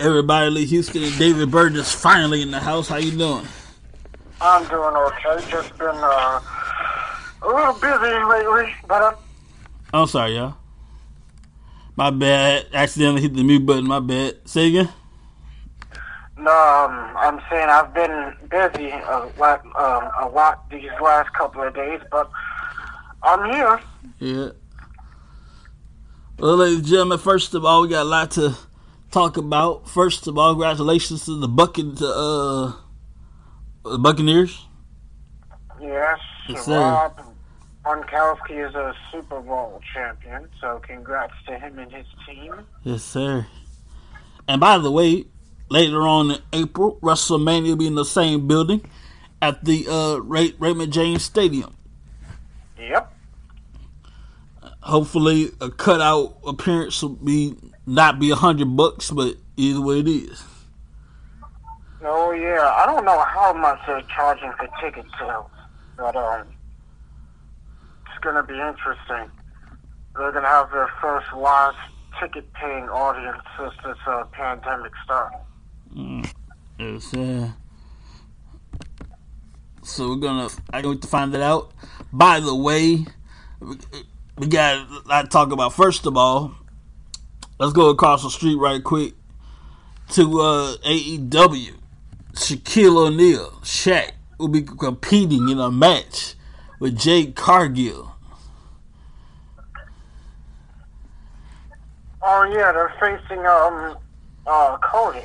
Everybody, Lee Houston and David Burgess finally in the house. How you doing? I'm doing okay. Just been uh, a little busy lately, but uh, I'm sorry, y'all. My bad. Accidentally hit the mute button. My bad. Say again. no, um, I'm saying I've been busy a lot, um, a lot these last couple of days, but I'm here. Yeah. Well, ladies and gentlemen, first of all, we got a lot to talk about. First of all, congratulations to the to, uh, the Buccaneers. Yes, Yes, sir. Rob Gronkowski is a Super Bowl champion, so congrats to him and his team. Yes, sir. And by the way, later on in April, WrestleMania will be in the same building at the uh, Ray- Raymond James Stadium. Yep. Hopefully, a cutout appearance will be not be a hundred bucks, but either way it is. Oh yeah, I don't know how much they're charging for ticket sales, but um, it's gonna be interesting. They're gonna have their first live ticket-paying audience since this uh, pandemic started. Yes, uh, so we're gonna. I going to find that out. By the way, we, got a lot to talk about. First of all, let's go across the street right quick to uh, AEW. Shaquille O'Neal, Shaq, will be competing in a match with Jade Cargill. Oh yeah, they're facing um, uh, Cody.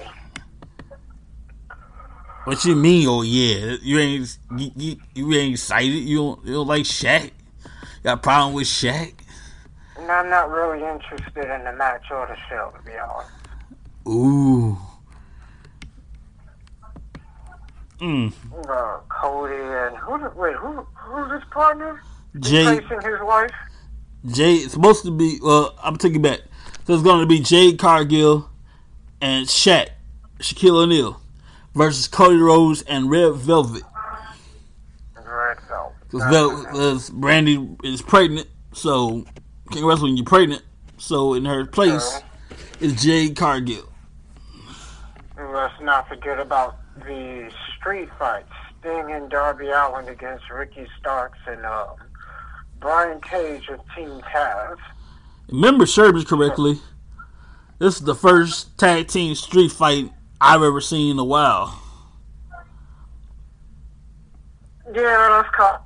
What you mean? Oh yeah, you ain't you, you, you ain't excited. You don't you don't like Shaq? Got a problem with Shaq? No, I'm not really interested in the match or the show, to be honest. Ooh. Mm. Uh, Cody and who? Wait, who? Who's his partner? Jay Facing his wife. Jay it's supposed to be well, I'm taking it back. So it's gonna be Jade Cargill and Shaq, Shaquille O'Neal versus Cody Rhodes and Red Velvet. Because Brandi is pregnant, so can't wrestle when you're pregnant. So in her place is Jade Cargill. Let's not forget about the street fights. Sting and Darby Allin against Ricky Starks and uh, Brian Cage with Team Taz. Remember Sherbert correctly. This is the first tag team street fight I've ever seen in a while. Yeah, that's called.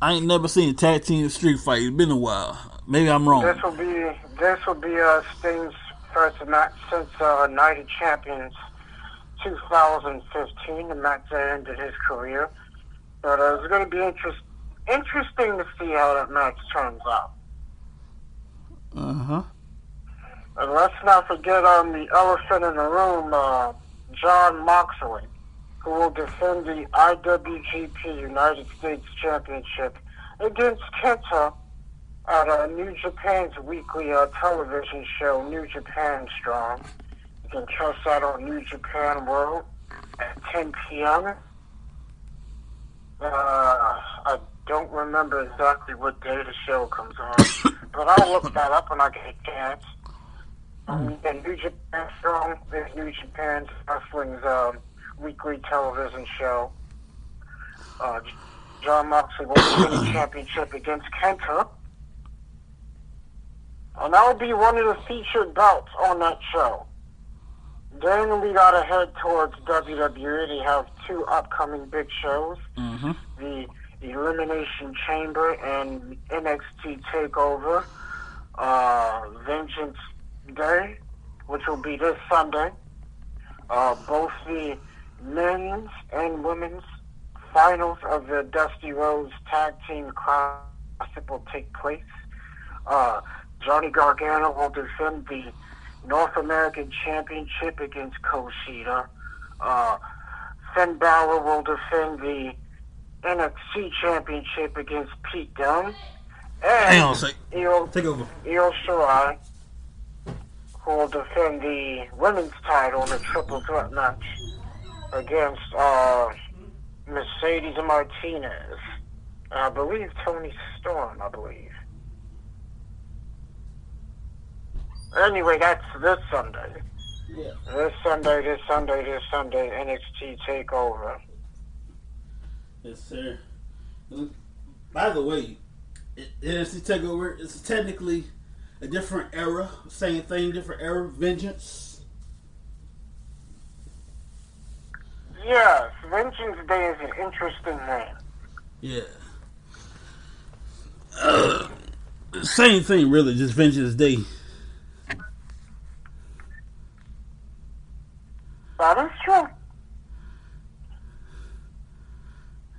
I ain't never seen a tag team street fight. It's been a while. Maybe I'm wrong. This will be this will be uh, Sting's first match since uh, Night of Champions 2015, the match that ended his career. But uh, it's going to be interest, interesting to see how that match turns out. Uh huh. And let's not forget on the elephant in the room, uh, Jon Moxley, who will defend the IWGP United States Championship against Kenta at uh, New Japan's weekly uh, television show, New Japan Strong. You can catch that on New Japan World at 10 p.m. Uh, I don't remember exactly what day the show comes on, but I'll look that up when I get a chance. Um, and New Japan Strong is New Japan's wrestling's um, weekly television show. Uh, Jon Moxley will win the championship against Kenta. And that will be one of the featured bouts on that show. Then we gotta head towards WWE. They have two upcoming big shows. Mm-hmm. The Elimination Chamber and NXT Takeover uh, Vengeance Day, which will be this Sunday. Uh, both the men's and women's finals of the Dusty Rhodes Tag Team Classic will take place. Uh, Johnny Gargano will defend the North American Championship against Kushida. Uh, Finn Balor will defend the NXT Championship against Pete Dunne. And Hang on a sec. Io, Take over. Io Shirai, who will defend the women's title in a triple threat match against uh, Mercedes Martinez. I believe Toni Storm, I believe. Anyway, that's this Sunday. Yeah. This Sunday, this Sunday, this Sunday, NXT TakeOver. Yes, sir. By the way, NXT Takeover is technically a different era. Same thing, different era. Vengeance. Yes, Vengeance Day is an interesting name. Yeah. Uh, same thing, really. Just Vengeance Day. That is true.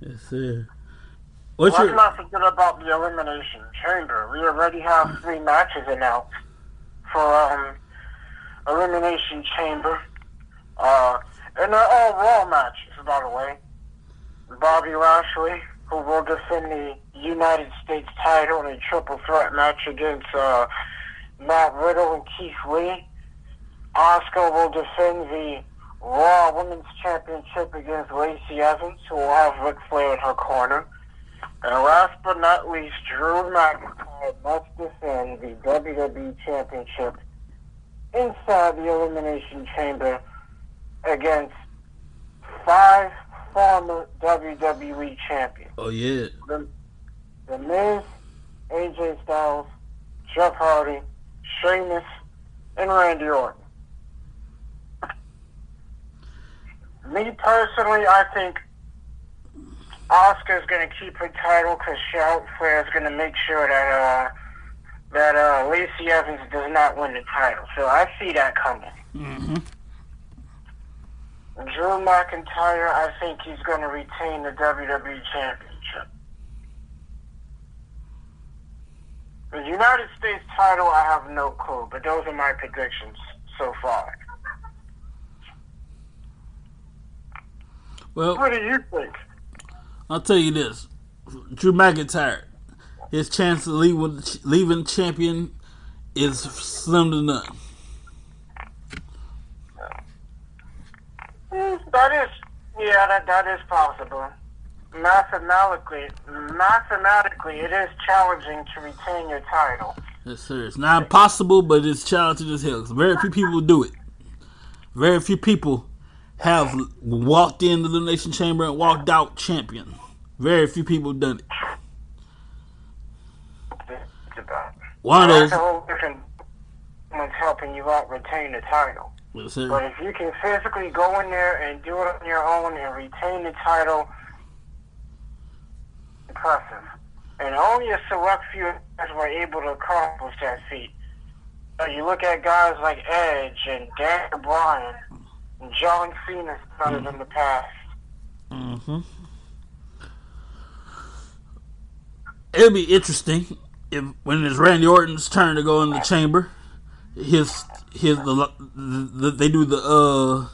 Yes, sir. What's Let's your not forget about the Elimination Chamber. We already have three matches announced for um, Elimination Chamber. Uh, and they're all Raw matches, by the way. Bobby Lashley, who will defend the United States title in a triple threat match against uh, Matt Riddle and Keith Lee. Asuka will defend the Raw Women's Championship against Lacey Evans, who will have Ric Flair in her corner. And last but not least, Drew McIntyre must defend the WWE Championship inside the Elimination Chamber against five former WWE champions. Oh yeah. The, the Miz, AJ Styles, Jeff Hardy, Sheamus, and Randy Orton. Me personally, I think Asuka's going to keep her title because Charlotte Flair is going to make sure that uh, that uh, Lacey Evans does not win the title. So I see that coming. Mm-hmm. Drew McIntyre, I think he's going to retain the WWE Championship. The United States title, I have no clue, but those are my predictions so far. Well, What do you think? I'll tell you this: Drew McIntyre, his chance of leaving, leaving champion is slim to none. Mm, That is, yeah, that that is possible. Mathematically, mathematically, it is challenging to retain your title. Yes, sir. It's not impossible, but it's challenging as hell. Very few people do it. Very few people have walked in the elimination chamber and walked out champion. Very few people done it. One of those. helping you out retain the title. Yes, sir. But if you can physically go in there and do it on your own and retain the title, impressive. And only a select few guys were able to accomplish that feat. So you look at guys like Edge and Dan Bryan and John Cena done it in the past. Mm-hmm. It'll be interesting if when it's Randy Orton's turn to go in the chamber. His his the, the they do the uh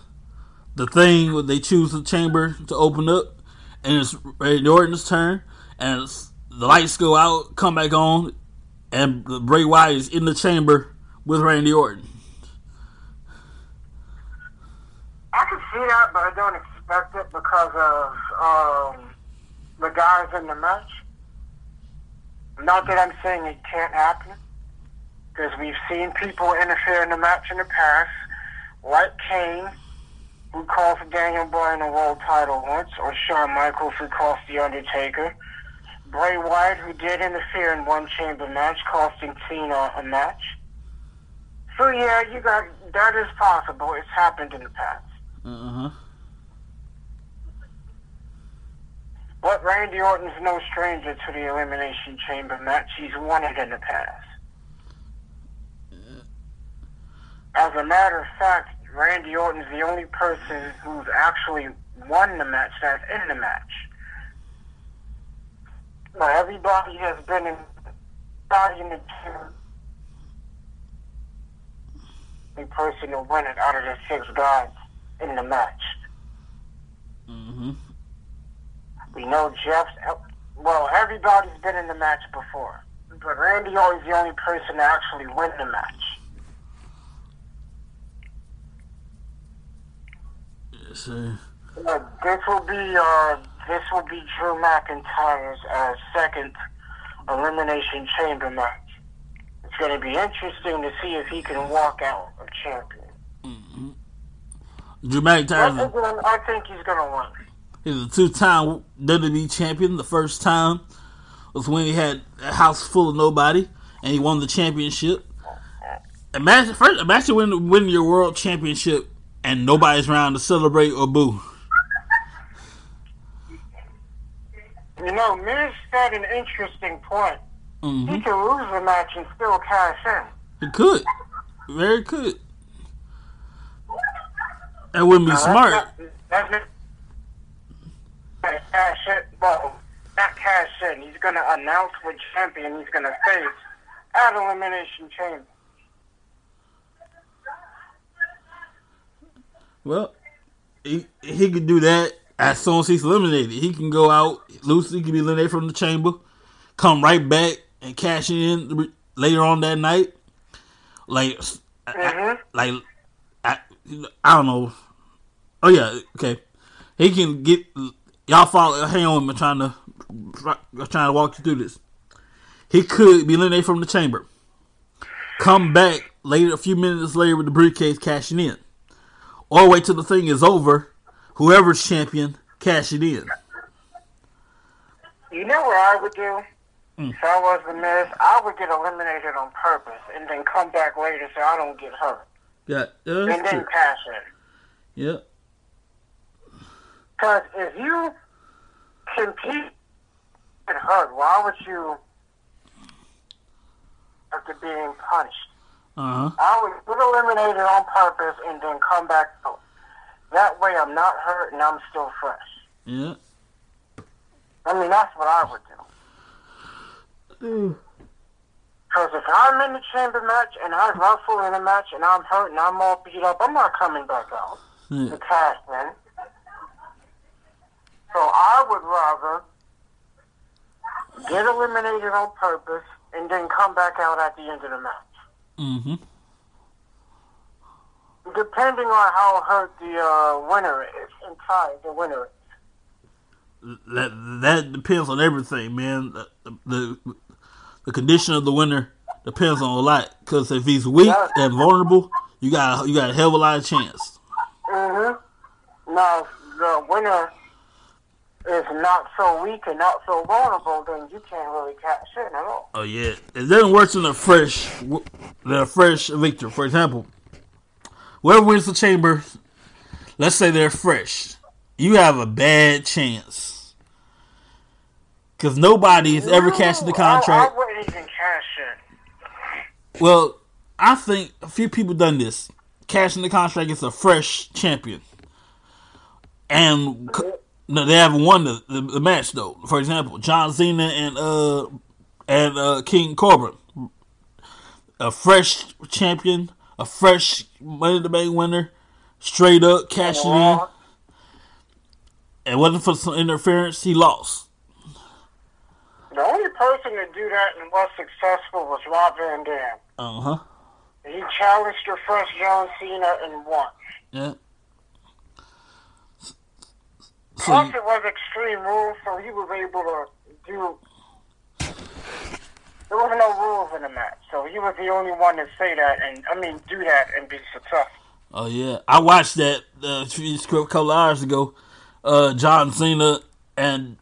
the thing where they choose the chamber to open up, and it's Randy Orton's turn, and the lights go out, come back on, and Bray Wyatt is in the chamber with Randy Orton. I can see that, but I don't expect it because of um, the guys in the match. Not that I'm saying it can't happen, because we've seen people interfere in the match in the past, like Kane, who cost Daniel Bryan a world title once, or Shawn Michaels, who cost The Undertaker. Bray Wyatt, who did interfere in one chamber match, costing Cena a match. So yeah, you got that is possible. It's happened in the past. Uh huh. But Randy Orton's no stranger to the Elimination Chamber match. He's won it in the past. As a matter of fact, Randy Orton's the only person who's actually won the match that's in the match. Now, everybody has been in, everybody in the chamber. The person to win it out of the six guys in the match. Mm-hmm. We know Jeff's. Well, everybody's been in the match before, but Randy Orton's the only person to actually win the match. Sir. Uh, this will be uh, this will be Drew McIntyre's uh, second Elimination Chamber match. It's going to be interesting to see if he can walk out a champion. Drew McIntyre I think he's going to win. He's a two-time WWE champion. The first time was when he had a house full of nobody, and he won the championship. Imagine first, imagine winning, winning your world championship and nobody's around to celebrate or boo. You know, Miz said an interesting point. He hmm can lose the match and still cash in. It could, very could. That wouldn't be Now, smart. That's not, that's not cash in. Well, not cash in. He's going to announce what champion he's going to face at Elimination Chamber. Well, he he could do that as soon as he's eliminated. He can go out, Lucy can be eliminated from the chamber, come right back and cash in later on that night. Like, I- I- mm-hmm. like I, I don't know. Oh yeah, okay. He can get y'all follow. Hang on, I'm trying to I'm trying to walk you through this. He could be eliminated from the chamber, come back later, a few minutes later with the briefcase cashing in, or wait till the thing is over. Whoever's champion, cash it in. You know what I would do? Mm. If I was the Miz, I would get eliminated on purpose and then come back later so I don't get hurt. Yeah, yeah, And then true. cash in. Yeah, Because if you compete and hurt, why would you after being punished? Uh huh. I would get eliminated on purpose and then come back out. That way I'm not hurt and I'm still fresh. Yeah. I mean, that's what I would do. Mm. Because if I'm in the chamber match and I ruffle in a match and I'm hurt and I'm all beat up, I'm not coming back out. Yeah. The cash, man. So I would rather get eliminated on purpose and then come back out at the end of the match. Mm-hmm. Depending on how hurt the uh, winner is and tired the winner is. That that depends on everything, man. The the, the condition of the winner depends on a lot. Because if he's weak and vulnerable, you got you got a hell of a lot of chance. Mm-hmm. Now, the winner is not so weak and not so vulnerable, then you can't really cash in at all. Oh yeah, it doesn't work than a fresh a fresh victor. For example, whoever wins the chamber, let's say they're fresh, you have a bad chance. Because nobody nobody's ever cashed the No, I, contract. I wouldn't even cash in. Well, I think a few people done this. Cashing the contract is a fresh champion, and no, they haven't won the, the, the match though. For example, John Cena and uh and uh King Corbin, a fresh champion, a fresh Money in the Bank winner, straight up cashing in, Raw, and wasn't for some interference, he lost. The only person to do that and was successful was Rob Van Dam. Uh huh. He challenged your first John Cena and won. Yeah. So Plus, it was Extreme Rules, so he was able to do. There was no rules in the match, so he was the only one to say that and I mean do that and be successful. Oh yeah, I watched that uh, a a couple of hours ago. Uh, John Cena and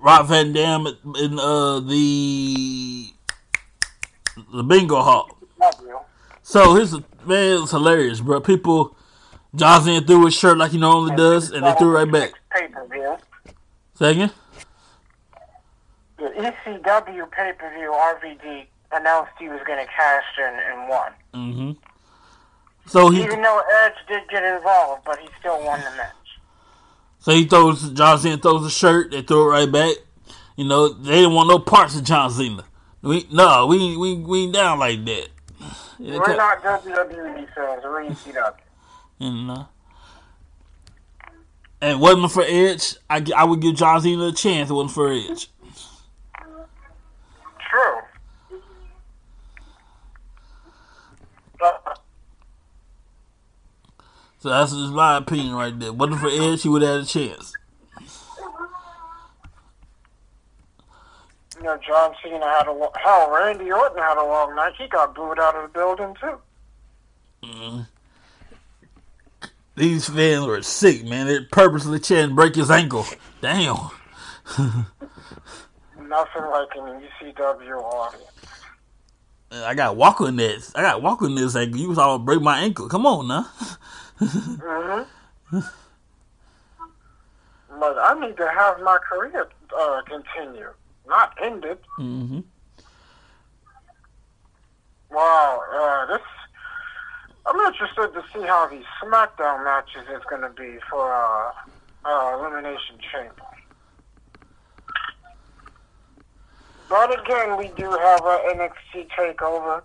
Rob Van Dam in uh, the the bingo hall. You. So his man, it's hilarious, bro. People, John Cena threw his shirt like he normally does, and they threw it right back. Pay per view. Say again? The ECW pay per view RVD announced he was going to cash in and won. Mm-hmm. So he Even though Edge did get involved, but he still won the match. so he throws John Cena throws the shirt, they throw it right back. You know they didn't want no parts of John Cena. We no, we we we ain't down like that. Yeah, We're not WWE fans, we're ECW. You know. And wasn't it for Edge, I, I would give John Cena a chance. It wasn't for Edge. True. Uh, So that's just my opinion right there. Wasn't for Edge, he would have had a chance. You know, John Cena had a hell. Randy Orton had a long night. He got booed out of the building too. Mm. These fans were sick, man. They purposely trying to break his ankle. Damn. Nothing like an ECW audience. I got Walker in this. I got Walker in this ankle. You was all break my ankle. Come on now. hmm But I need to have my career uh, continue, not end it. Mm-hmm. Wow, uh, this. I'm interested to see how these SmackDown matches is going to be for uh, uh, Elimination Chamber. But again, we do have a NXT takeover,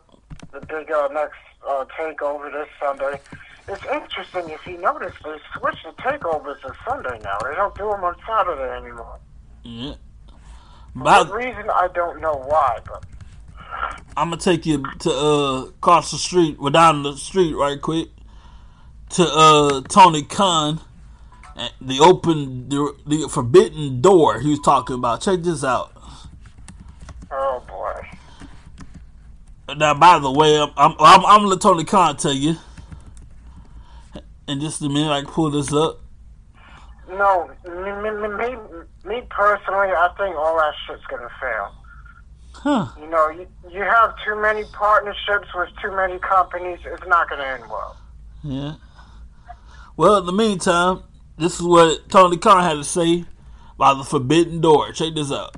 the big uh, next uh, takeover this Sunday. It's interesting if you notice they switched the takeovers to Sunday now. They don't do them on Saturday anymore. Yeah. But what reason I don't know why, but I'm gonna take you to uh across the street, well down the street right quick, to uh Tony Khan, the open the, the forbidden door he was talking about. Check this out. oh boy. Now, by the way, I'm I'm, I'm, I'm gonna let Tony Khan tell you. In just a minute, I can pull this up. No, me, me, me, me personally, I think all that shit's gonna fail. Huh? You know, you, you have too many partnerships with too many companies, it's not gonna end well. Yeah. Well, in the meantime, this is what Tony Khan had to say about the forbidden door. Check this out.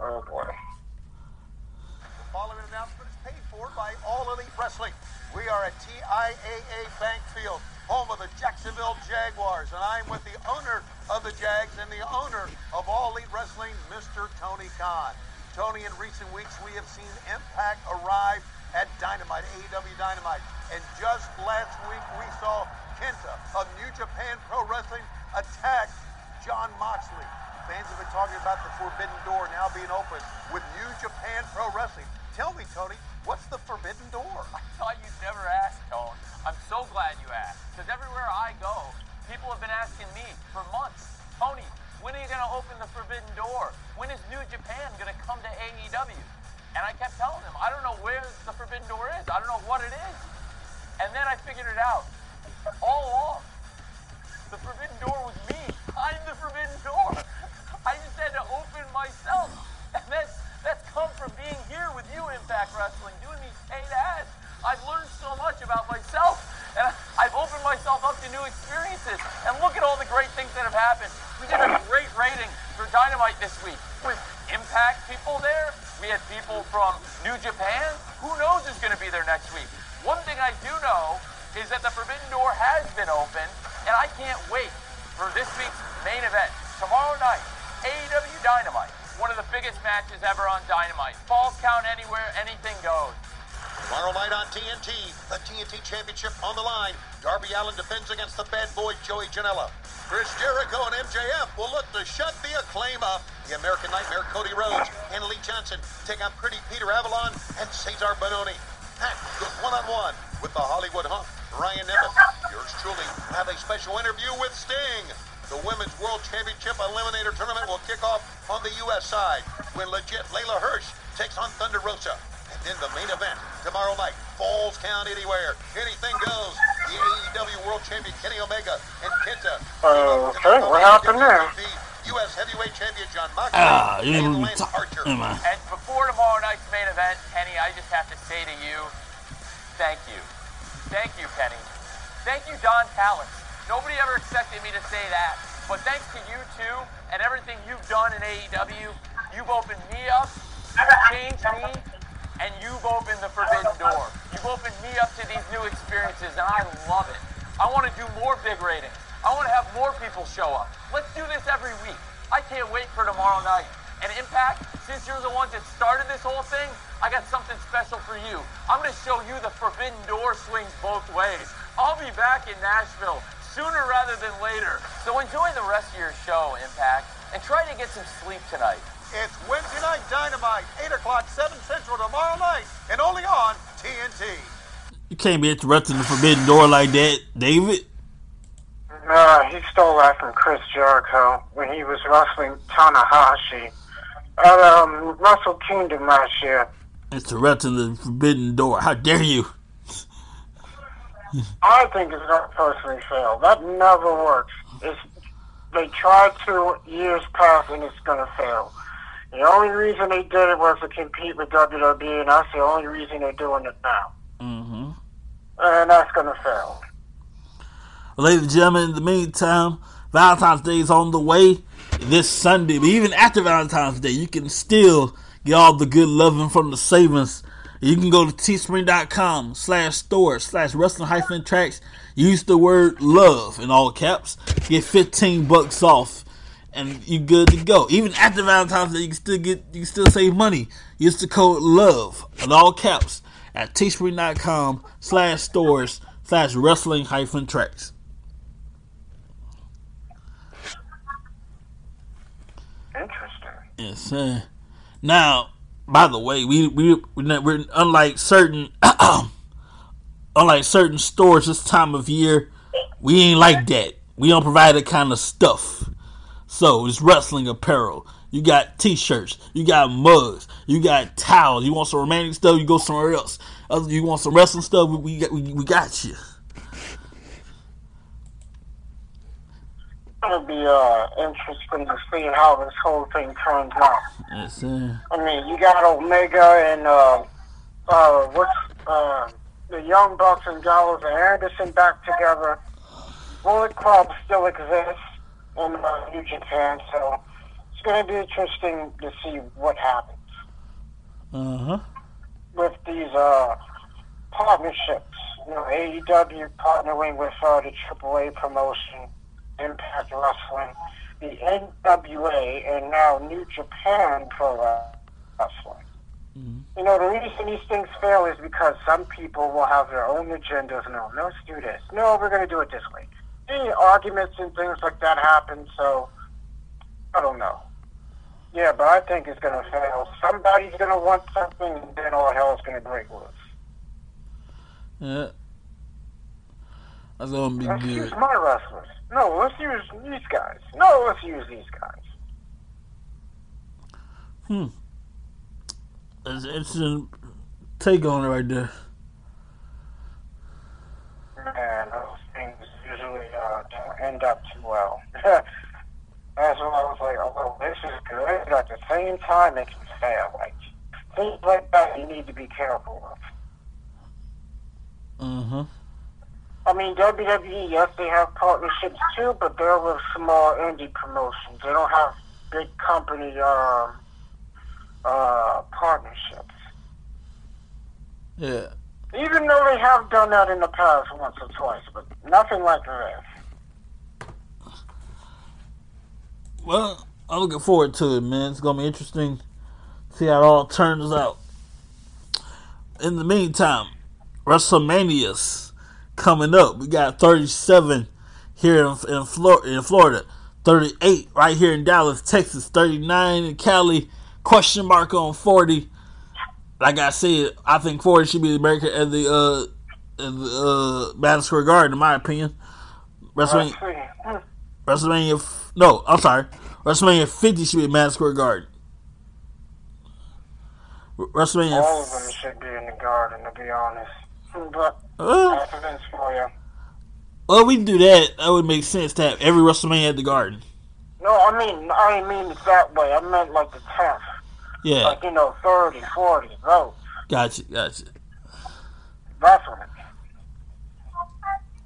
Oh boy. The following announcement is paid for by All Elite Wrestling. We are at TIAA Bank Field, home of the Jacksonville Jaguars, and I'm with the owner of the Jags and the owner of All Elite Wrestling, Mr. Tony Khan. Tony, in recent weeks, we have seen Impact arrive at Dynamite, AEW Dynamite, and just last week we saw Kenta of New Japan Pro Wrestling attack Jon Moxley. Fans have been talking about the Forbidden Door now being open with New Japan Pro Wrestling. Tell me, Tony, what's the Forbidden Door? I thought you'd never ask, Tone. I'm so glad you asked. Because everywhere I go, people have been asking me for months, Tony, when are you going to open the Forbidden Door? When is New Japan going to come to AEW? And I kept telling them, I don't know where the Forbidden Door is. I don't know what it is. And then I figured it out. All along, the Forbidden Door was me. I'm the Forbidden Door. I just had to open myself. And that's, that's come from being here with you, Impact Wrestling, doing these paid ads. I've learned so much about myself. And I've opened myself up to new experiences. And look at all the great things that have happened. We did a great rating for Dynamite this week with Impact people there. We had people from New Japan. Who knows who's going to be there next week? One thing I do know is that the Forbidden Door has been opened, and I can't wait for this week's main event. Tomorrow night, AEW Dynamite. One of the biggest matches ever on Dynamite. Falls count anywhere, anything goes. Tomorrow night on TNT, the TNT Championship on the line. Darby Allin defends against the bad boy Joey Janela. Chris Jericho and MJF will look to shut the acclaim up. The American Nightmare Cody Rhodes and Lee Johnson take on Pretty Peter Avalon and Cesar Bononi. PAC goes one-on-one with the Hollywood Hunk, Ryan Nemeth. Yours truly have a special interview with Sting. The Women's World Championship Eliminator Tournament will kick off on the U.S. side when legit Leyla Hirsch takes on Thunder Rosa. And then the main event tomorrow night, Falls Count Anywhere. Anything goes. The AEW World Champion Kenny Omega and Kenta. Oh, okay. What happened there? U.S. Heavyweight Champion Jon Moxley ah, you and didn't Lance. Archer. Never. And before tomorrow night's main event, Kenny, I just have to say to you, thank you. Thank you, Kenny. Thank you, Don Callis. Nobody ever expected me to say that. But thanks to you two and everything you've done in AEW, you've opened me up, you've changed me, and you've opened the forbidden door. You've opened me up to these new experiences, and I love it. I want to do more big ratings. I want to have more people show up. Let's do this every week. I can't wait for tomorrow night. And Impact, since you're the ones that started this whole thing, I got something special for you. I'm going to show you the forbidden door swings both ways. I'll be back in Nashville sooner rather than later. So enjoy the rest of your show, Impact, and try to get some sleep tonight. It's Wednesday Night Dynamite, 8 o'clock, 7 Central tomorrow night, and only on TNT. You can't be interrupting the forbidden door like that, David. Uh, he stole that from Chris Jericho when he was wrestling Tanahashi. At um, Wrestle Kingdom last year. Interrupting the right to the forbidden door. How dare you? I think it's to personally fail. That never works. It's, they tried to years past and it's going to fail. The only reason they did it was to compete with WWE, and that's the only reason they're doing it now. Mm-hmm. And that's going to fail. Ladies and gentlemen, in the meantime, Valentine's Day is on the way this Sunday. But even after Valentine's Day, you can still get all the good loving from the savings. You can go to teespring.com slash store slash wrestling hyphen tracks. Use the word love in all caps. Get 15 bucks off and you're good to go. Even after Valentine's Day, you can still get you can still save money. Use the code LOVE in all caps at teespring.com slash stores slash wrestling hyphen tracks. Interesting. Yes, sir. Now, by the way, we we we're, we're unlike certain unlike certain stores this time of year, we ain't like that. We don't provide that kind of stuff. So it's wrestling apparel. You got t-shirts, you got mugs, you got towels. You want some romantic stuff, you go somewhere else. You want some wrestling stuff, we, we got we, we got you. It'll be uh, interesting to see how this whole thing turns out. Yes, sir. I mean, you got Omega and uh, uh, what's uh, the Young Bucks and Gallows and Anderson back together. Bullet Club still exists in uh, New Japan, so it's going to be interesting to see what happens Uh huh. with these uh, partnerships. You know, AEW partnering with uh, the AAA promotion, Impact Wrestling, the NWA, and now New Japan Pro Wrestling. Mm-hmm. You know, the reason these things fail is because some people will have their own agendas. No, no, let's do this. No, we're going to do it this way. Any arguments and things like that happen, so I don't know. Yeah, but I think it's going to fail. Somebody's going to want something, and then all hell's going to break loose. Yeah. That's gonna be Let's use my wrestlers. No, let's use these guys. No, let's use these guys. Hmm. That's an interesting take on it right there. Man, those things usually uh, don't end up too well. That's why I was like, oh, well, this is good, but at the same time, it can fail. Like, things like that you need to be careful of. Uh huh. I mean, WWE, yes, they have partnerships too, but they're with small indie promotions. They don't have big company um, uh, partnerships. Yeah. Even though they have done that in the past once or twice, but nothing like this. Well, I'm looking forward to it, man. It's gonna be interesting. To see how it all turns out. In the meantime, WrestleMania's coming up. We got 37 here in in, Flor- in Florida, 38 right here in Dallas, Texas, 39 in Cali. Question mark on 40. Like I said, I think 40 should be the American at the uh, at the uh, Madison Square Garden, in my opinion. WrestleMania. WrestleMania. f- No, I'm sorry. WrestleMania 50 should be Madison Square Garden. WrestleMania. All of them should be in the garden, to be honest. But Uh, that's for you. well, we can do that. That would make sense to have every WrestleMania at the Garden. No, I mean, I didn't mean it that way. I meant like the 10th. Yeah, Like, you know, 30, 40, those. gotcha, gotcha. That's what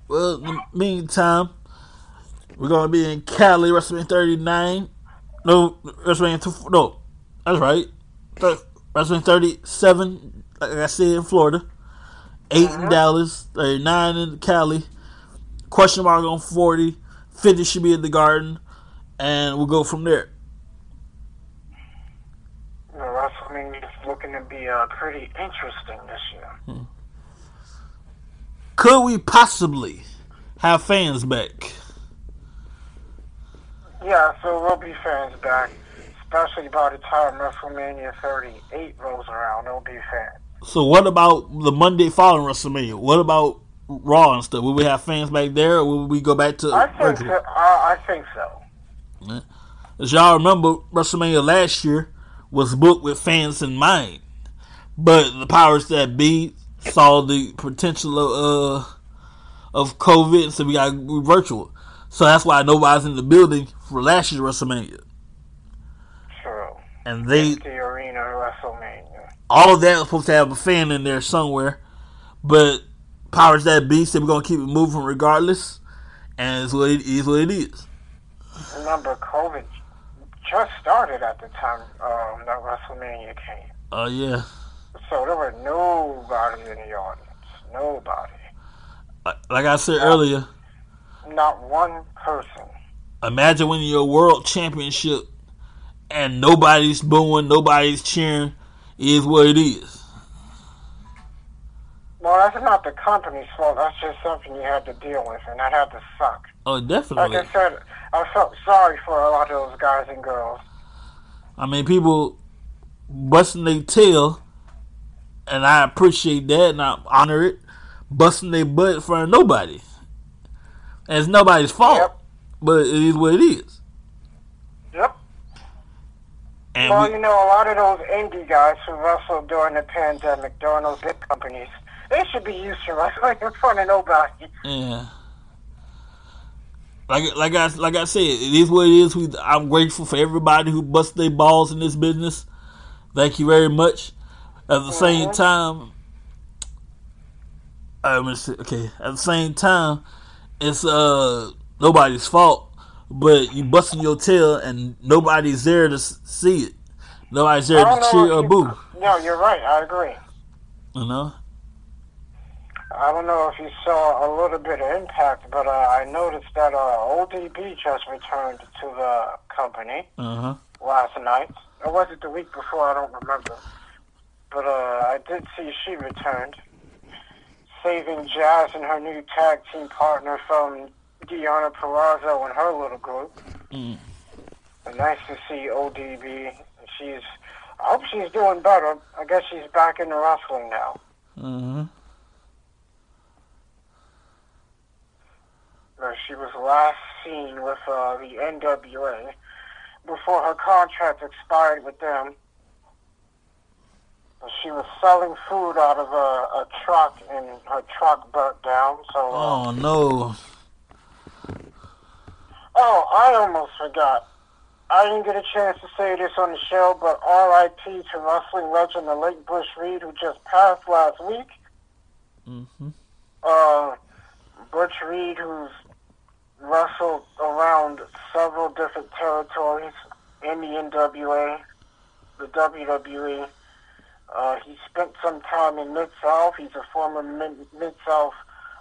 Well, in the meantime, we're gonna be in Cali, WrestleMania 39. No, WrestleMania two, no, that's right. WrestleMania 37, like I said, in Florida. 8 in Dallas, 39 in Cali. Question mark on 40. 50 should be in the Garden, and we'll go from there. Know, wrestling is looking to be uh, pretty interesting this year. Hmm. Could we possibly have fans back? Yeah, so we'll be fans back, especially by the time WrestleMania 38 rolls around. There'll be fans. So what about the Monday following WrestleMania? What about Raw and stuff? Will we have fans back there, or will we go back to I think so. I, I think so. As y'all remember, WrestleMania last year, was booked with fans in mind, but the powers that be saw the potential of uh, of COVID, so we got virtual. So that's why nobody's in the building for last year's WrestleMania. True. And they The arena WrestleMania. All of that was supposed to have a fan in there somewhere, but powers that be said we're gonna keep it moving regardless, and it's what it is. What it is. Remember, COVID just started at the time um, that WrestleMania came. Oh yeah, So there were nobody in the audience. Nobody. like like I said earlier, Not one person. imagine winning your world championship and nobody's booing, nobody's cheering. Is what it is. Well, that's not the company's fault. That's just something you had to deal with, and that had to suck. Oh, definitely. Like. I said, I felt sorry for a lot of those guys and girls. I mean, people busting their tail, and I appreciate that and I honor it. Busting their butt in front of nobody. And it's nobody's fault, Yep. but it is what it is. And well, we, you know, a lot of those indie guys who wrestled during the pandemic, during those big companies, they should be used to wrestling in front of nobody. yeah. Like, like I like I said, it is what it is. We, I'm grateful for everybody who bust their balls in this business. Thank you very much. At the same Mhm. time, I'm gonna say, okay. At the same time, it's uh nobody's fault, but you busting your tail and nobody's there to see it. Nobody's there to cheer or boo. No, you're right. I agree. You know. I don't know if you saw a little bit of impact, but uh, I noticed that uh, ODB just returned to the company Uh huh. last night. Or was it the week before? I don't remember. But uh, I did see she returned, saving Jazz and her new tag team partner from Deonna Purrazzo and her little group. Mm. Nice to see ODB. She's. I hope she's doing better. I guess she's back into wrestling now. Uh, she was last seen with uh, the NWA before her contract expired with them. She was selling food out of a, a truck, and her truck burnt down. So, uh, Oh no. Oh, I almost forgot. I didn't get a chance to say this on the show, but R.I.P. to wrestling legend the late Butch Reed, who just passed last week. Mm-hmm. uh, Butch Reed, who's wrestled around several different territories in the NWA, the WWE. Uh, he spent some time in Mid South. He's a former Mid South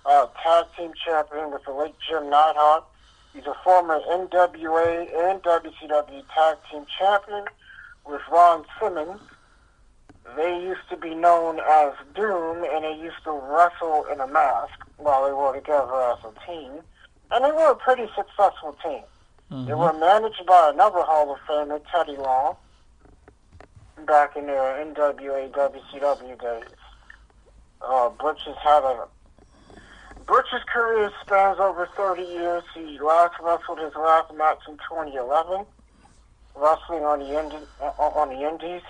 uh, tag team champion with the late Jim Neidhart. He's a former NWA and WCW tag team champion with Ron Simmons. They used to be known as Doom, and they used to wrestle in a mask while they were together as a team. And they were a pretty successful team. They were managed by another Hall of Famer, Teddy Long, back in their NWA, WCW days. Uh, Butch has had a Butch's career spans over 30 years. He last wrestled his last match in 2011, wrestling on the Indi- on the Indies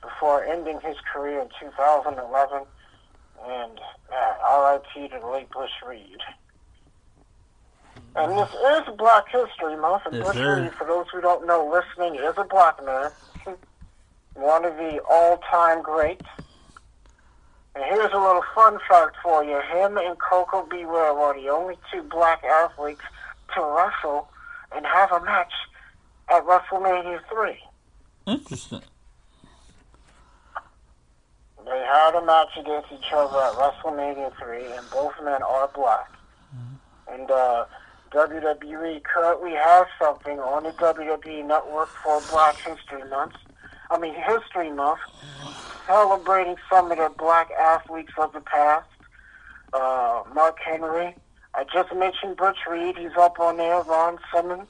before ending his career in 2011. And uh, RIP to the late Butch Reed. And this is Black History Month, and Yes, Butch sir. Reed, for those who don't know, listening, is a black man. One of the all-time greats. And here's a little fun fact for you. Him and Koko B. Ware were the only two black athletes to wrestle and have a match at WrestleMania 3. Interesting. They had a match against each other at WrestleMania 3, and both men are black. And uh, WWE currently has something on the WWE Network for Black History Month. I mean, History Month, celebrating some of the black athletes of the past. Uh, Mark Henry. I just mentioned Butch Reed. He's up on there. Ron Simmons,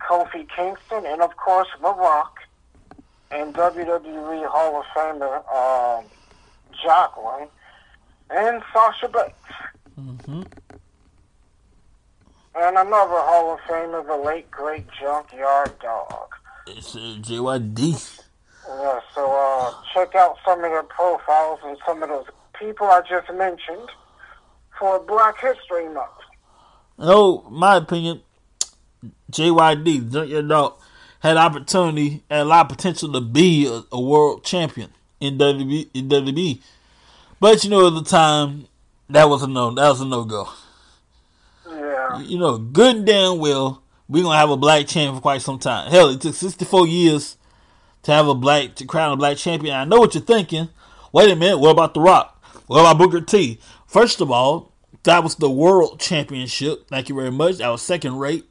Kofi Kingston, and of course, The Rock and WWE Hall of Famer um, Jacqueline, and Sasha Banks. Mm-hmm. And another Hall of Famer, the late great Junkyard Dog. It's uh, JYD. Yeah, so uh, check out some of their profiles and some of those people I just mentioned for Black History Month. No, my opinion, JYD, Junkyard Dog, had opportunity and a lot of potential to be a, a world champion in WWE, in WWE. But you know, at the time, that was a no. That was a no go. Yeah. You know, good and damn well, we're gonna have a black champion for quite some time. Hell, it took sixty four years to have a black to crown a black champion. I know what you're thinking. Wait a minute, what about The Rock? What about Booker T? First of all, that was the world championship. Thank you very much. That was second rate.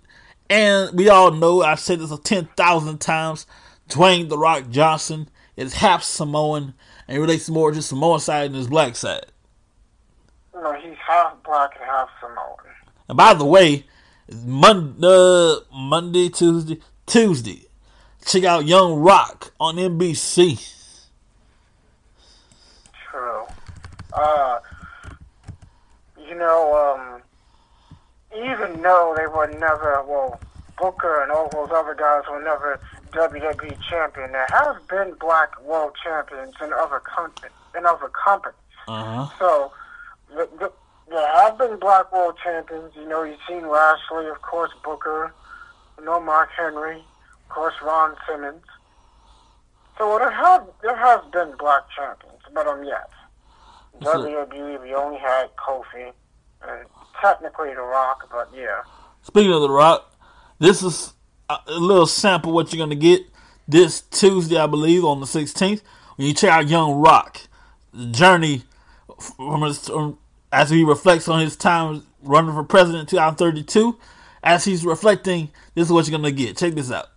And we all know, I've said this a 10,000 times, Dwayne The Rock Johnson is half Samoan and relates more to Samoan side than his black side. No, he's half black and half Samoan. And by the way, Monday, uh, Monday, Tuesday, Tuesday, check out Young Rock on NBC. True. Uh, you know, um, even though they were never, well, Booker and all those other guys were never WWE champion, there have been black world champions in other countries. In other companies. Uh huh. So, the, the, there have been black world champions. You know, you've seen Lashley, of course, Booker. You know, Mark Henry, of course, Ron Simmons. So there have there have been black champions, but um, yes, So- WWE we only had Kofi and technically The Rock, but yeah. Speaking of The Rock, this is a little sample what you're gonna get this Tuesday, I believe, on the 16th. When you check out Young Rock, the journey from his from, as he reflects on his time running for president in 2032. As he's reflecting, this is what you're gonna get. Check this out.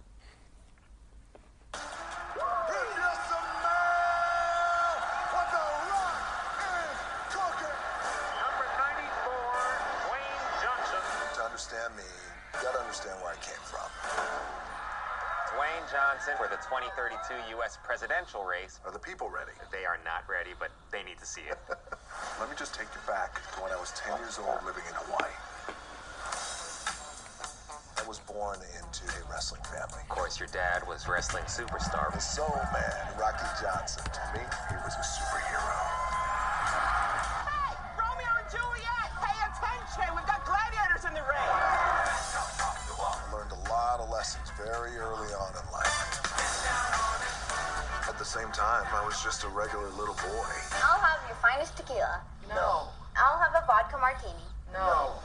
I was just a regular little boy. I'll have your finest tequila. No. I'll have a vodka martini. No.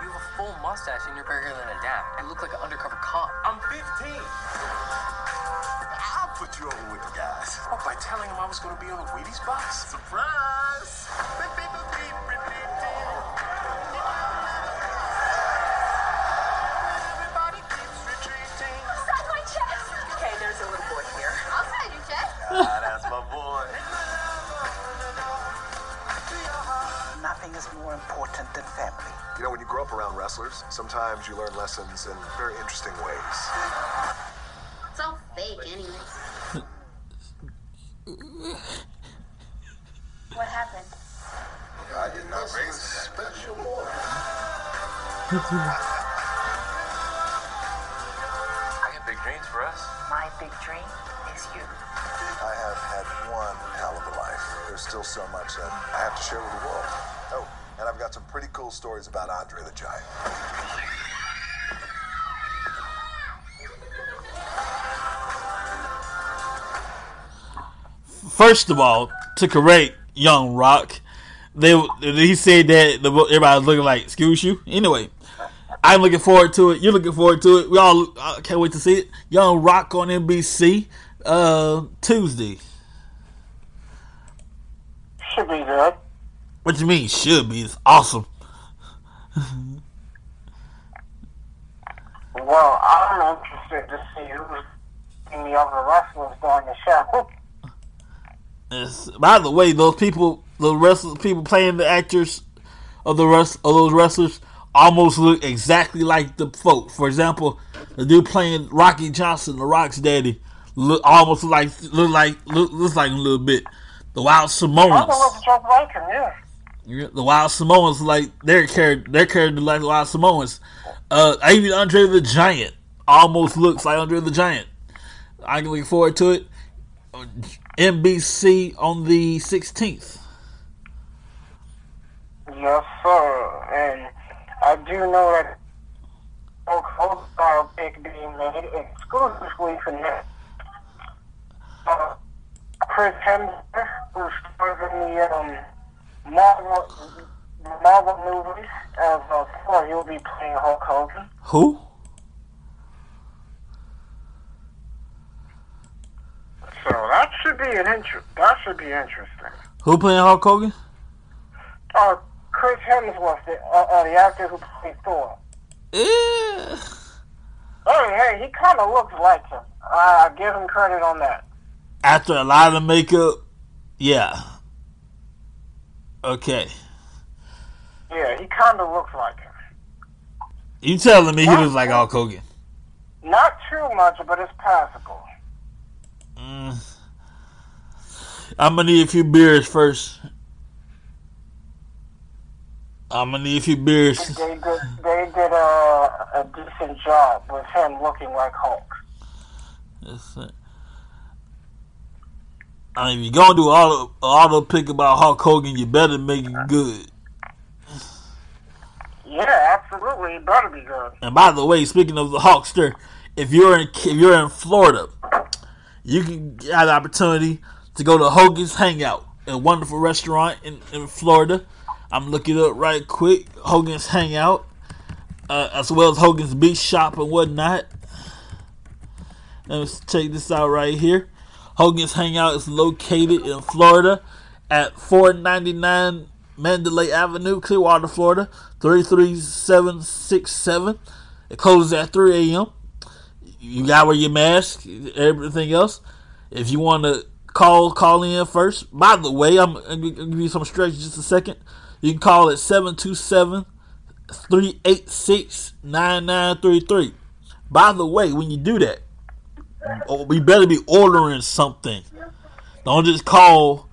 You have a full mustache and you're bigger than a dad. I look like an undercover cop. I'm 15. I'll put you over with the guys. What, by telling him I was going to be on a Wheaties box? Surprise! More important than family. You know, when you grow up around wrestlers, sometimes you learn lessons in very interesting ways. It's all fake, anyway. what happened? I did not raise a special boy. pretty cool stories about Andre the Giant. First of all, to correct Young Rock, they he said that the, everybody's looking like excuse you. Anyway, I'm looking forward to it. You're looking forward to it. We all uh, can't wait to see it. Young Rock on NBC uh, Tuesday. Should be good. What you mean should be? It's awesome. Well, I'm interested to see who's in the other wrestlers during the show. It's, by the way, those people, the wrestlers, people playing the actors of the rest of those wrestlers almost look exactly like the folk. For example, the dude playing Rocky Johnson, the Rock's daddy, look almost like look like look, looks like a little bit. The Wild I Samoans, don't the Wild Samoans like their character, their character like the Wild Samoans. Uh, even Andre the Giant almost looks like Andre the Giant. I can look forward to it. NBC on the 16th. Yes, sir. And I do know that Hogan style pick being made exclusively for Netflix. Uh, Chris Hemsworth, who stars in the um, Marvel, Marvel movies, as uh, Thor, he'll be playing Hulk Hogan. Who? So that should be an inter- That should be interesting. Who playing Hulk Hogan? Uh, Chris Hemsworth, the, uh, uh, the actor who played Thor. Yeah. Hey, hey, he kind of looks like him. I I give him credit on that. After a lot of makeup, yeah. Okay. Yeah, he kind of looks like him. You telling me he looks like Hulk Hogan? Not too much, but it's passable. Mm. I'm gonna need a few beers first. I'm gonna need a few beers. They did, they did a, a decent job with him looking like Hulk. That's it. I mean, if you're gonna do auto auto pick about Hulk Hogan, you better make it good. Yeah, absolutely. It better be good. And by the way, speaking of the Hulkster, if you're in if you're in Florida, you can have the opportunity to go to Hogan's Hangout, a wonderful restaurant in, in Florida. I'm looking it up right quick. Hogan's Hangout, uh, as well as Hogan's Beach Shop and whatnot. Let's check this out right here. Hogan's Hangout is located in Florida at 499 Mandalay Avenue, Clearwater, Florida, 33767. It closes at 3 a.m. You got to wear your mask, everything else. If you want to call, call in first. By the way, I'm going to give you some stretch just a second. You can call at 727 386 9933. By the way, when you do that, Oh, we better be ordering something. Don't just call.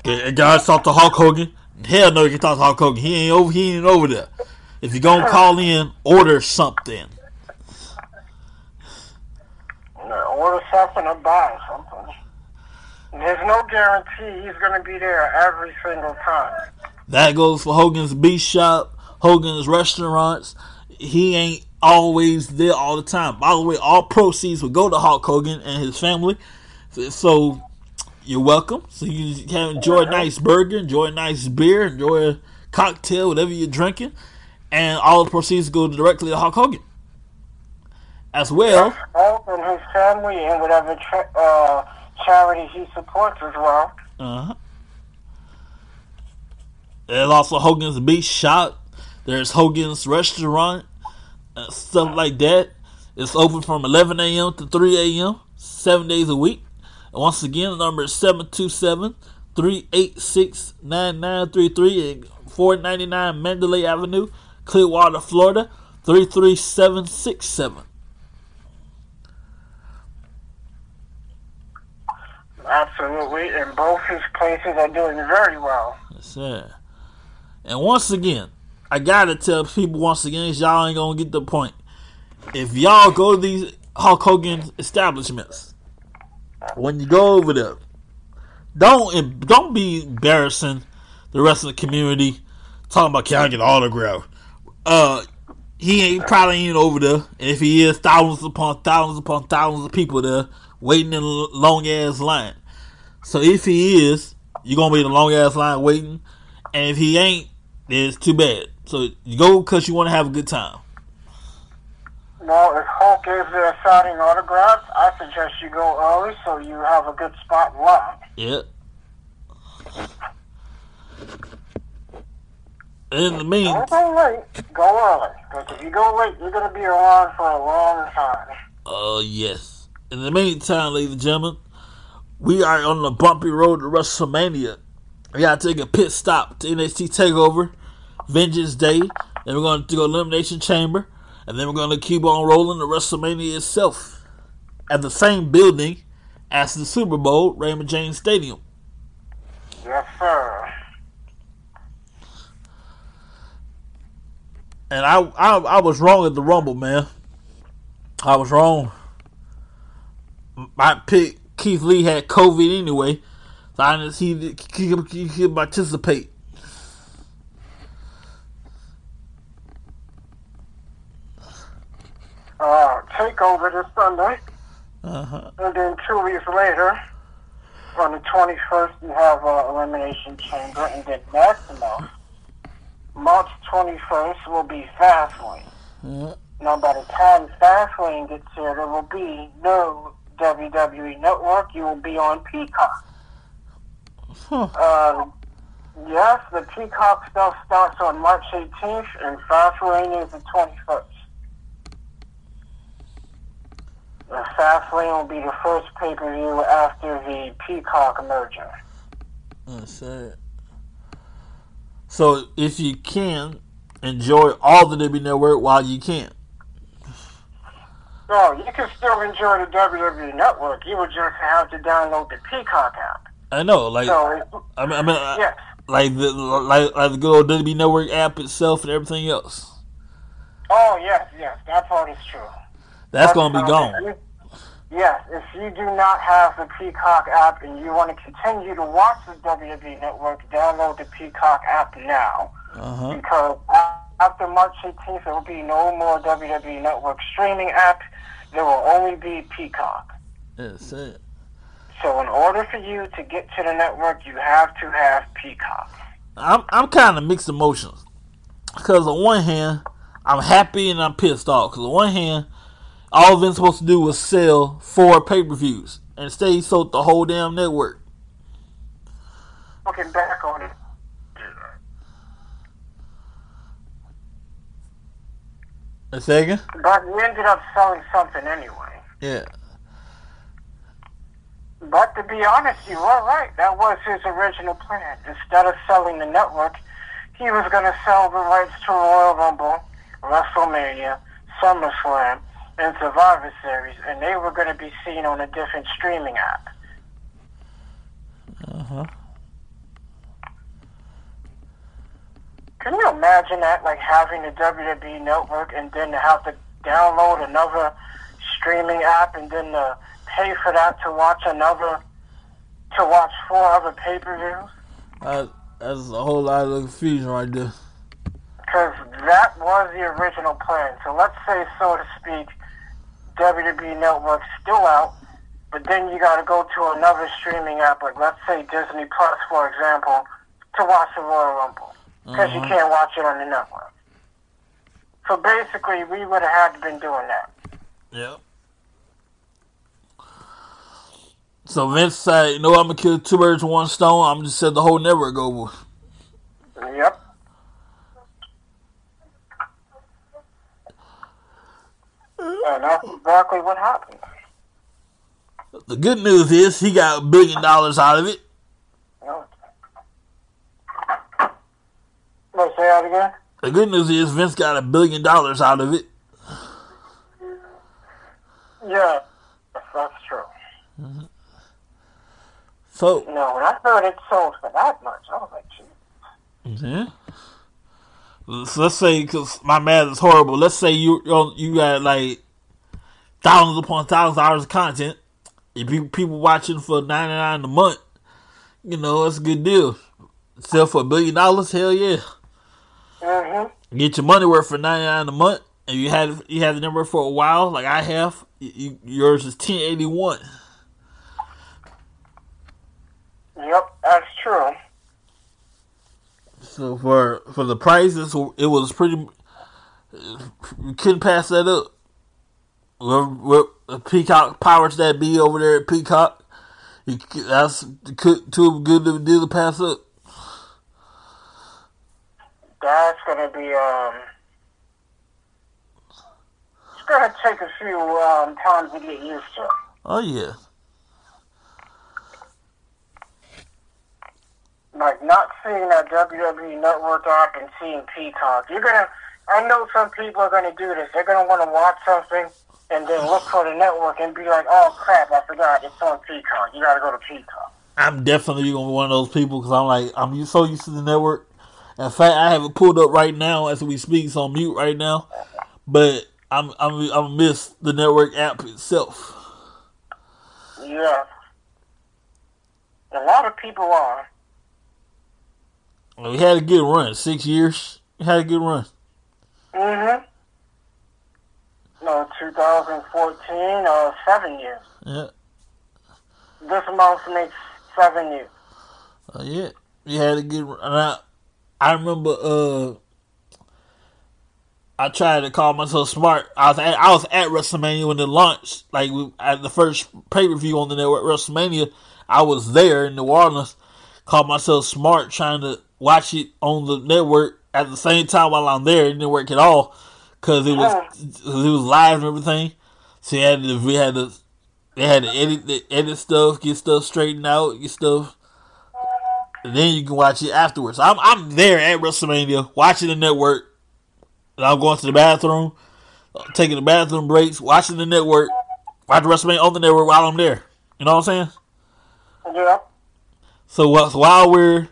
Okay, guys, talk to Hulk Hogan. Hell no, you can talk to Hulk Hogan. He ain't over. He ain't over there. If you're gonna call in, order something. Order something or buy something. There's no guarantee he's going to be there every single time. That goes for Hogan's Beach Shop, Hogan's restaurants. He ain't always there all the time. By the way, all proceeds will go to Hulk Hogan and his family. So you're welcome. So you can enjoy a nice burger, enjoy a nice beer, enjoy a cocktail, whatever you're drinking, and all the proceeds go directly to Hulk Hogan. As well, Hulk and his family and whatever cha- uh, charity he supports as well. Uh-huh. There's also Hogan's Beach Shop. There's Hogan's Restaurant, uh, stuff like that. It's open from 11 a.m. to 3 a.m., seven days a week. And once again, the number is 727 386 9933 at 499 Mandalay Avenue, Clearwater, Florida, 33767. Absolutely, and both his places are doing very well. Yes, sir. And once again, I gotta tell people once again, y'all ain't gonna get the point. If y'all go to these Hulk Hogan establishments, when you go over there, don't don't be embarrassing the rest of the community talking about can I get an autograph. Uh, he ain't probably ain't over there. And if he is, thousands upon thousands upon thousands of people there waiting in a long ass line. So if he is, you're gonna be in a long ass line waiting. And if he ain't, then it's too bad. So you go because you want to have a good time. Well, if Hulk is there signing autographs, I suggest you go early so you have a good spot in line. Yep. In the mean, Don't go late. Go early. Because if you go late, you're going to be around for a long time. uh, yes. In the meantime, ladies and gentlemen, we are on the bumpy road to WrestleMania. We gotta take a pit stop to NXT Takeover, Vengeance Day, then we're gonna do Elimination Chamber, and then we're gonna keep on rolling to WrestleMania itself at the same building as the Super Bowl, Raymond James Stadium. Yes, sir. And I, I, I was wrong at the Rumble, man. I was wrong. my pick Keith Lee had COVID anyway, so I didn't see he could participate. Uh, Takeover this Sunday. Uh-huh. And then two weeks later, on the 21st, you have uh, Elimination Chamber. And then Maximo, March 21st, will be Fastlane. Yeah. Now, by the time Fastlane gets here, there will be no WWE Network. You will be on Peacock. Uh, yes, the Peacock stuff starts on March 18th, and Fastlane is the 21st. The Fastlane will be the first pay-per-view after the Peacock merger. That's it. So if you can enjoy all the WWE Network while you can. No, you can still enjoy the WWE Network. You would just have to download the Peacock app. I know, like So, I mean, I mean, I- yes. like the like like the good old WWE Network app itself and everything else. Oh, yes, yes, that part is true. That's But, gonna be gone. Yes, if you do not have the Peacock app and you want to continue to watch the WWE Network, download the Peacock app now. Uh huh. Because after March 18th, there will be no more WWE Network streaming app. There will only be Peacock. That's it. So in order for you to get to the network, you have to have Peacock. I'm I'm kind of mixed emotions because on one hand I'm happy and I'm pissed off because on one hand all Vince supposed to do was sell four pay per views and instead he sold the whole damn network. Looking back on it, A second. but we ended up selling something anyway. Yeah. But to be honest, you were right. That was his original plan. Instead of selling the network, he was going to sell the rights to Royal Rumble, WrestleMania, SummerSlam, and Survivor Series, and they were going to be seen on a different streaming app. Uh huh. Can you imagine that, like having the WWE Network and then to have to download another streaming app and then to pay for that to watch another, to watch four other pay-per-views? Uh, that's a whole lot of confusion right there. Because that was the original plan. So let's say, so to speak, WWE Network's still out, but then you got to go to another streaming app, like let's say Disney Plus, for example, to watch the Royal Rumble, because you Mhm. can't watch it on the network. So basically, we would have had been doing that. Yep. So Vince said, "You know, I'm gonna kill two birds with one stone. I'm just set the whole network over." Yep. And that's exactly what happened. The good news is he got a billion dollars out of it. Let's say that again. The good news is Vince got a billion dollars out of it. Yeah, that's true. Mm-hmm. So No, when I heard it sold for that much, I was like, gee. yeah. So let's say because my math is horrible. Let's say you you got like thousands upon thousands of hours of content. If you people watching for ninety nine a month, you know that's a good deal. Sell for a billion dollars, hell yeah. Mm-hmm. Get your money worth for ninety nine a month, and you had you had the number for a while, like I have. You, yours is ten eighty one. Yep, that's true. So for for the prices, it was pretty. You couldn't pass that up. Peacock powers that be over there at Peacock? You, that's could, too good of a deal to pass up. That's gonna be um. It's gonna take a few um times to get used to. Oh yeah, Like not seeing that WWE Network app and seeing Peacock. You're gonna. I know some people are gonna do this. They're gonna want to watch something and then look for the network and be like, "Oh crap, I forgot it's on Peacock. You gotta go to Peacock." I'm definitely gonna be one of those people because I'm like I'm so used to the network. In fact, I have it pulled up right now as we speak. It's on mute right now, but I'm I'm I'm miss the network app itself. Yeah. A lot of people are. We had a good run. Six years. We had a good run. Mm-hmm. No, 2014, uh, seven years. Yeah. This month makes seven years. Uh, yeah. We had a good run. And I, I remember uh I tried to call myself smart. I was at, I was at WrestleMania when it launched. Like we, at the first pay per view on the network, WrestleMania, I was there in New Orleans. Called myself smart, trying to watch it on the network at the same time while I'm there. It didn't work at all because it was uh-huh. cause it was live and everything. So we had to, we had to they had to edit the, edit stuff, get stuff straightened out, get stuff. And then you can watch it afterwards. I'm I'm there at WrestleMania watching the network. And I'm going to the bathroom, uh, taking the bathroom breaks, watching the network, watching WrestleMania on the network while I'm there. You know what I'm saying? Yeah. So wh- while we're,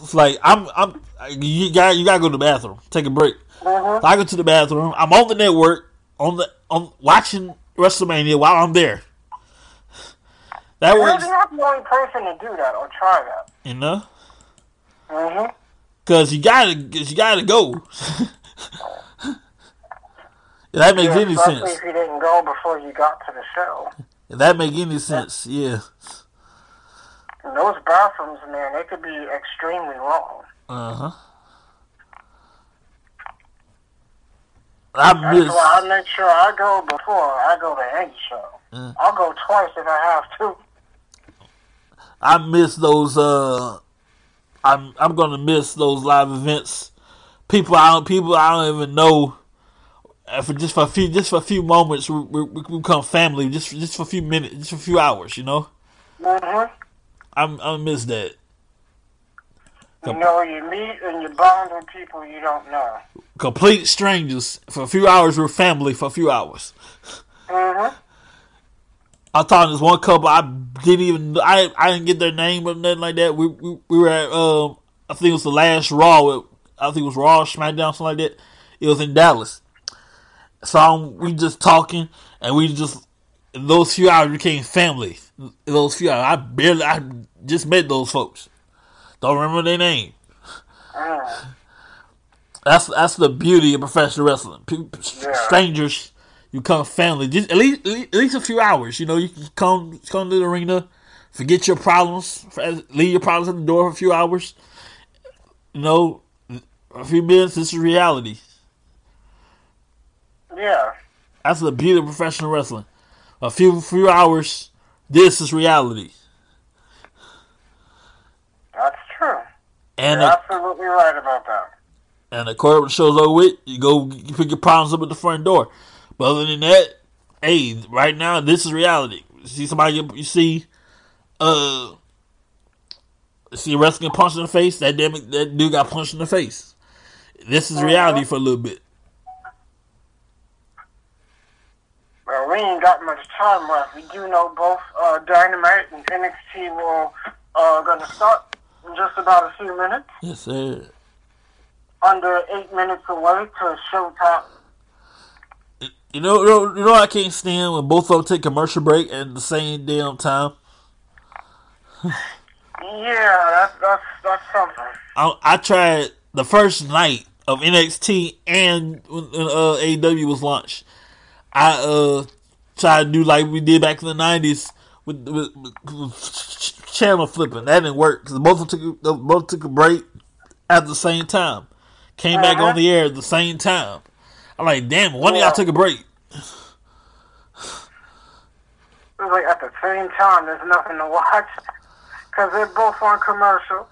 it's like I'm I'm you got you gotta go to the bathroom, take a break. Mm-hmm. So I go to the bathroom. I'm on the network on the on watching WrestleMania while I'm there. That You're works, not the only person to do that or try that. you know, Mm-hmm. because you gotta cause you gotta go. If that makes yeah, any sense. if you didn't go before you got to the show. If that make any sense, yeah. And those bathrooms, man, they could be extremely long. Uh huh. I That's miss. why I make sure I go before I go to any show. Uh, I'll go twice if I have to. I miss those. Uh, I'm I'm gonna miss those live events. People I don't people I don't even know. uh, For just for a few just for a few moments, we, we, we become family. Just just for a few minutes, just for a few hours. You know, Mm-hmm. I'm I miss that. You know, you meet and you bond with people you don't know. Complete strangers for a few hours. We're family for a few hours. Mm-hmm. I talked to this one couple. I didn't even I I didn't get their name or nothing like that. We we, we were at um I think it was the last Raw. I think it was Raw SmackDown something like that. It was in Dallas. So um, we just talking and we just those few hours became family. Those few hours, I barely I just met those folks. Don't remember their name. Mm. That's that's the beauty of professional wrestling. People, Yeah. Strangers, you come family. Just at least at least a few hours. You know, you can come come to the arena, forget your problems, leave your problems at the door for a few hours. You know, a few minutes. This is reality. Yeah. That's the beauty of professional wrestling. A few few hours. This is reality. That's true. And You're the, absolutely right about that. and the the show's over with, you go you pick your problems up at the front door. But other than that, hey, right now this is reality. You see somebody you see, uh, see a wrestler get punched in the face. That damn that dude got punched in the face. This is reality for a little bit. Well, we ain't got much time left. We do know both uh, Dynamite and NXT will uh, gonna start in just about a few minutes. Yes, sir. Under eight minutes away to Showtime. You know, you know, you know I can't stand when both of them take commercial break at the same damn time. Yeah, that's that's that's something. I, I tried the first night of NXT and when uh, AEW was launched. I uh tried to do like we did back in the nineties with, with, with channel flipping. That didn't work because both took both took a break at the same time. Came back on uh-huh. the air at the same time. I'm like, damn, one of y'all took a break. It was like at the same time, there's nothing to watch because they're both on commercial,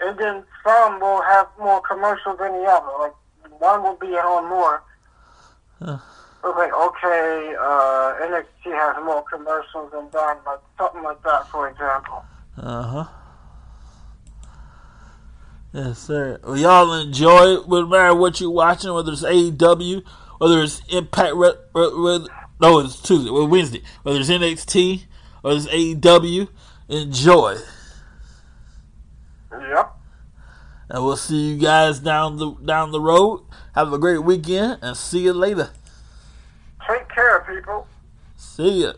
and then some will have more commercials than the other. Like one will be on more. Huh. It was like okay, uh, NXT has more commercials than Dynamite, something like that, for example. Uh huh. Yes, sir. Well, y'all enjoy it. No matter what you're watching, whether it's AEW, whether it's Impact, re- re- re- no, it's Tuesday, well, Wednesday, whether it's NXT or it's AEW, enjoy. Yep. And we'll see you guys down the down the road. Have a great weekend, and see you later. Care, people. See ya.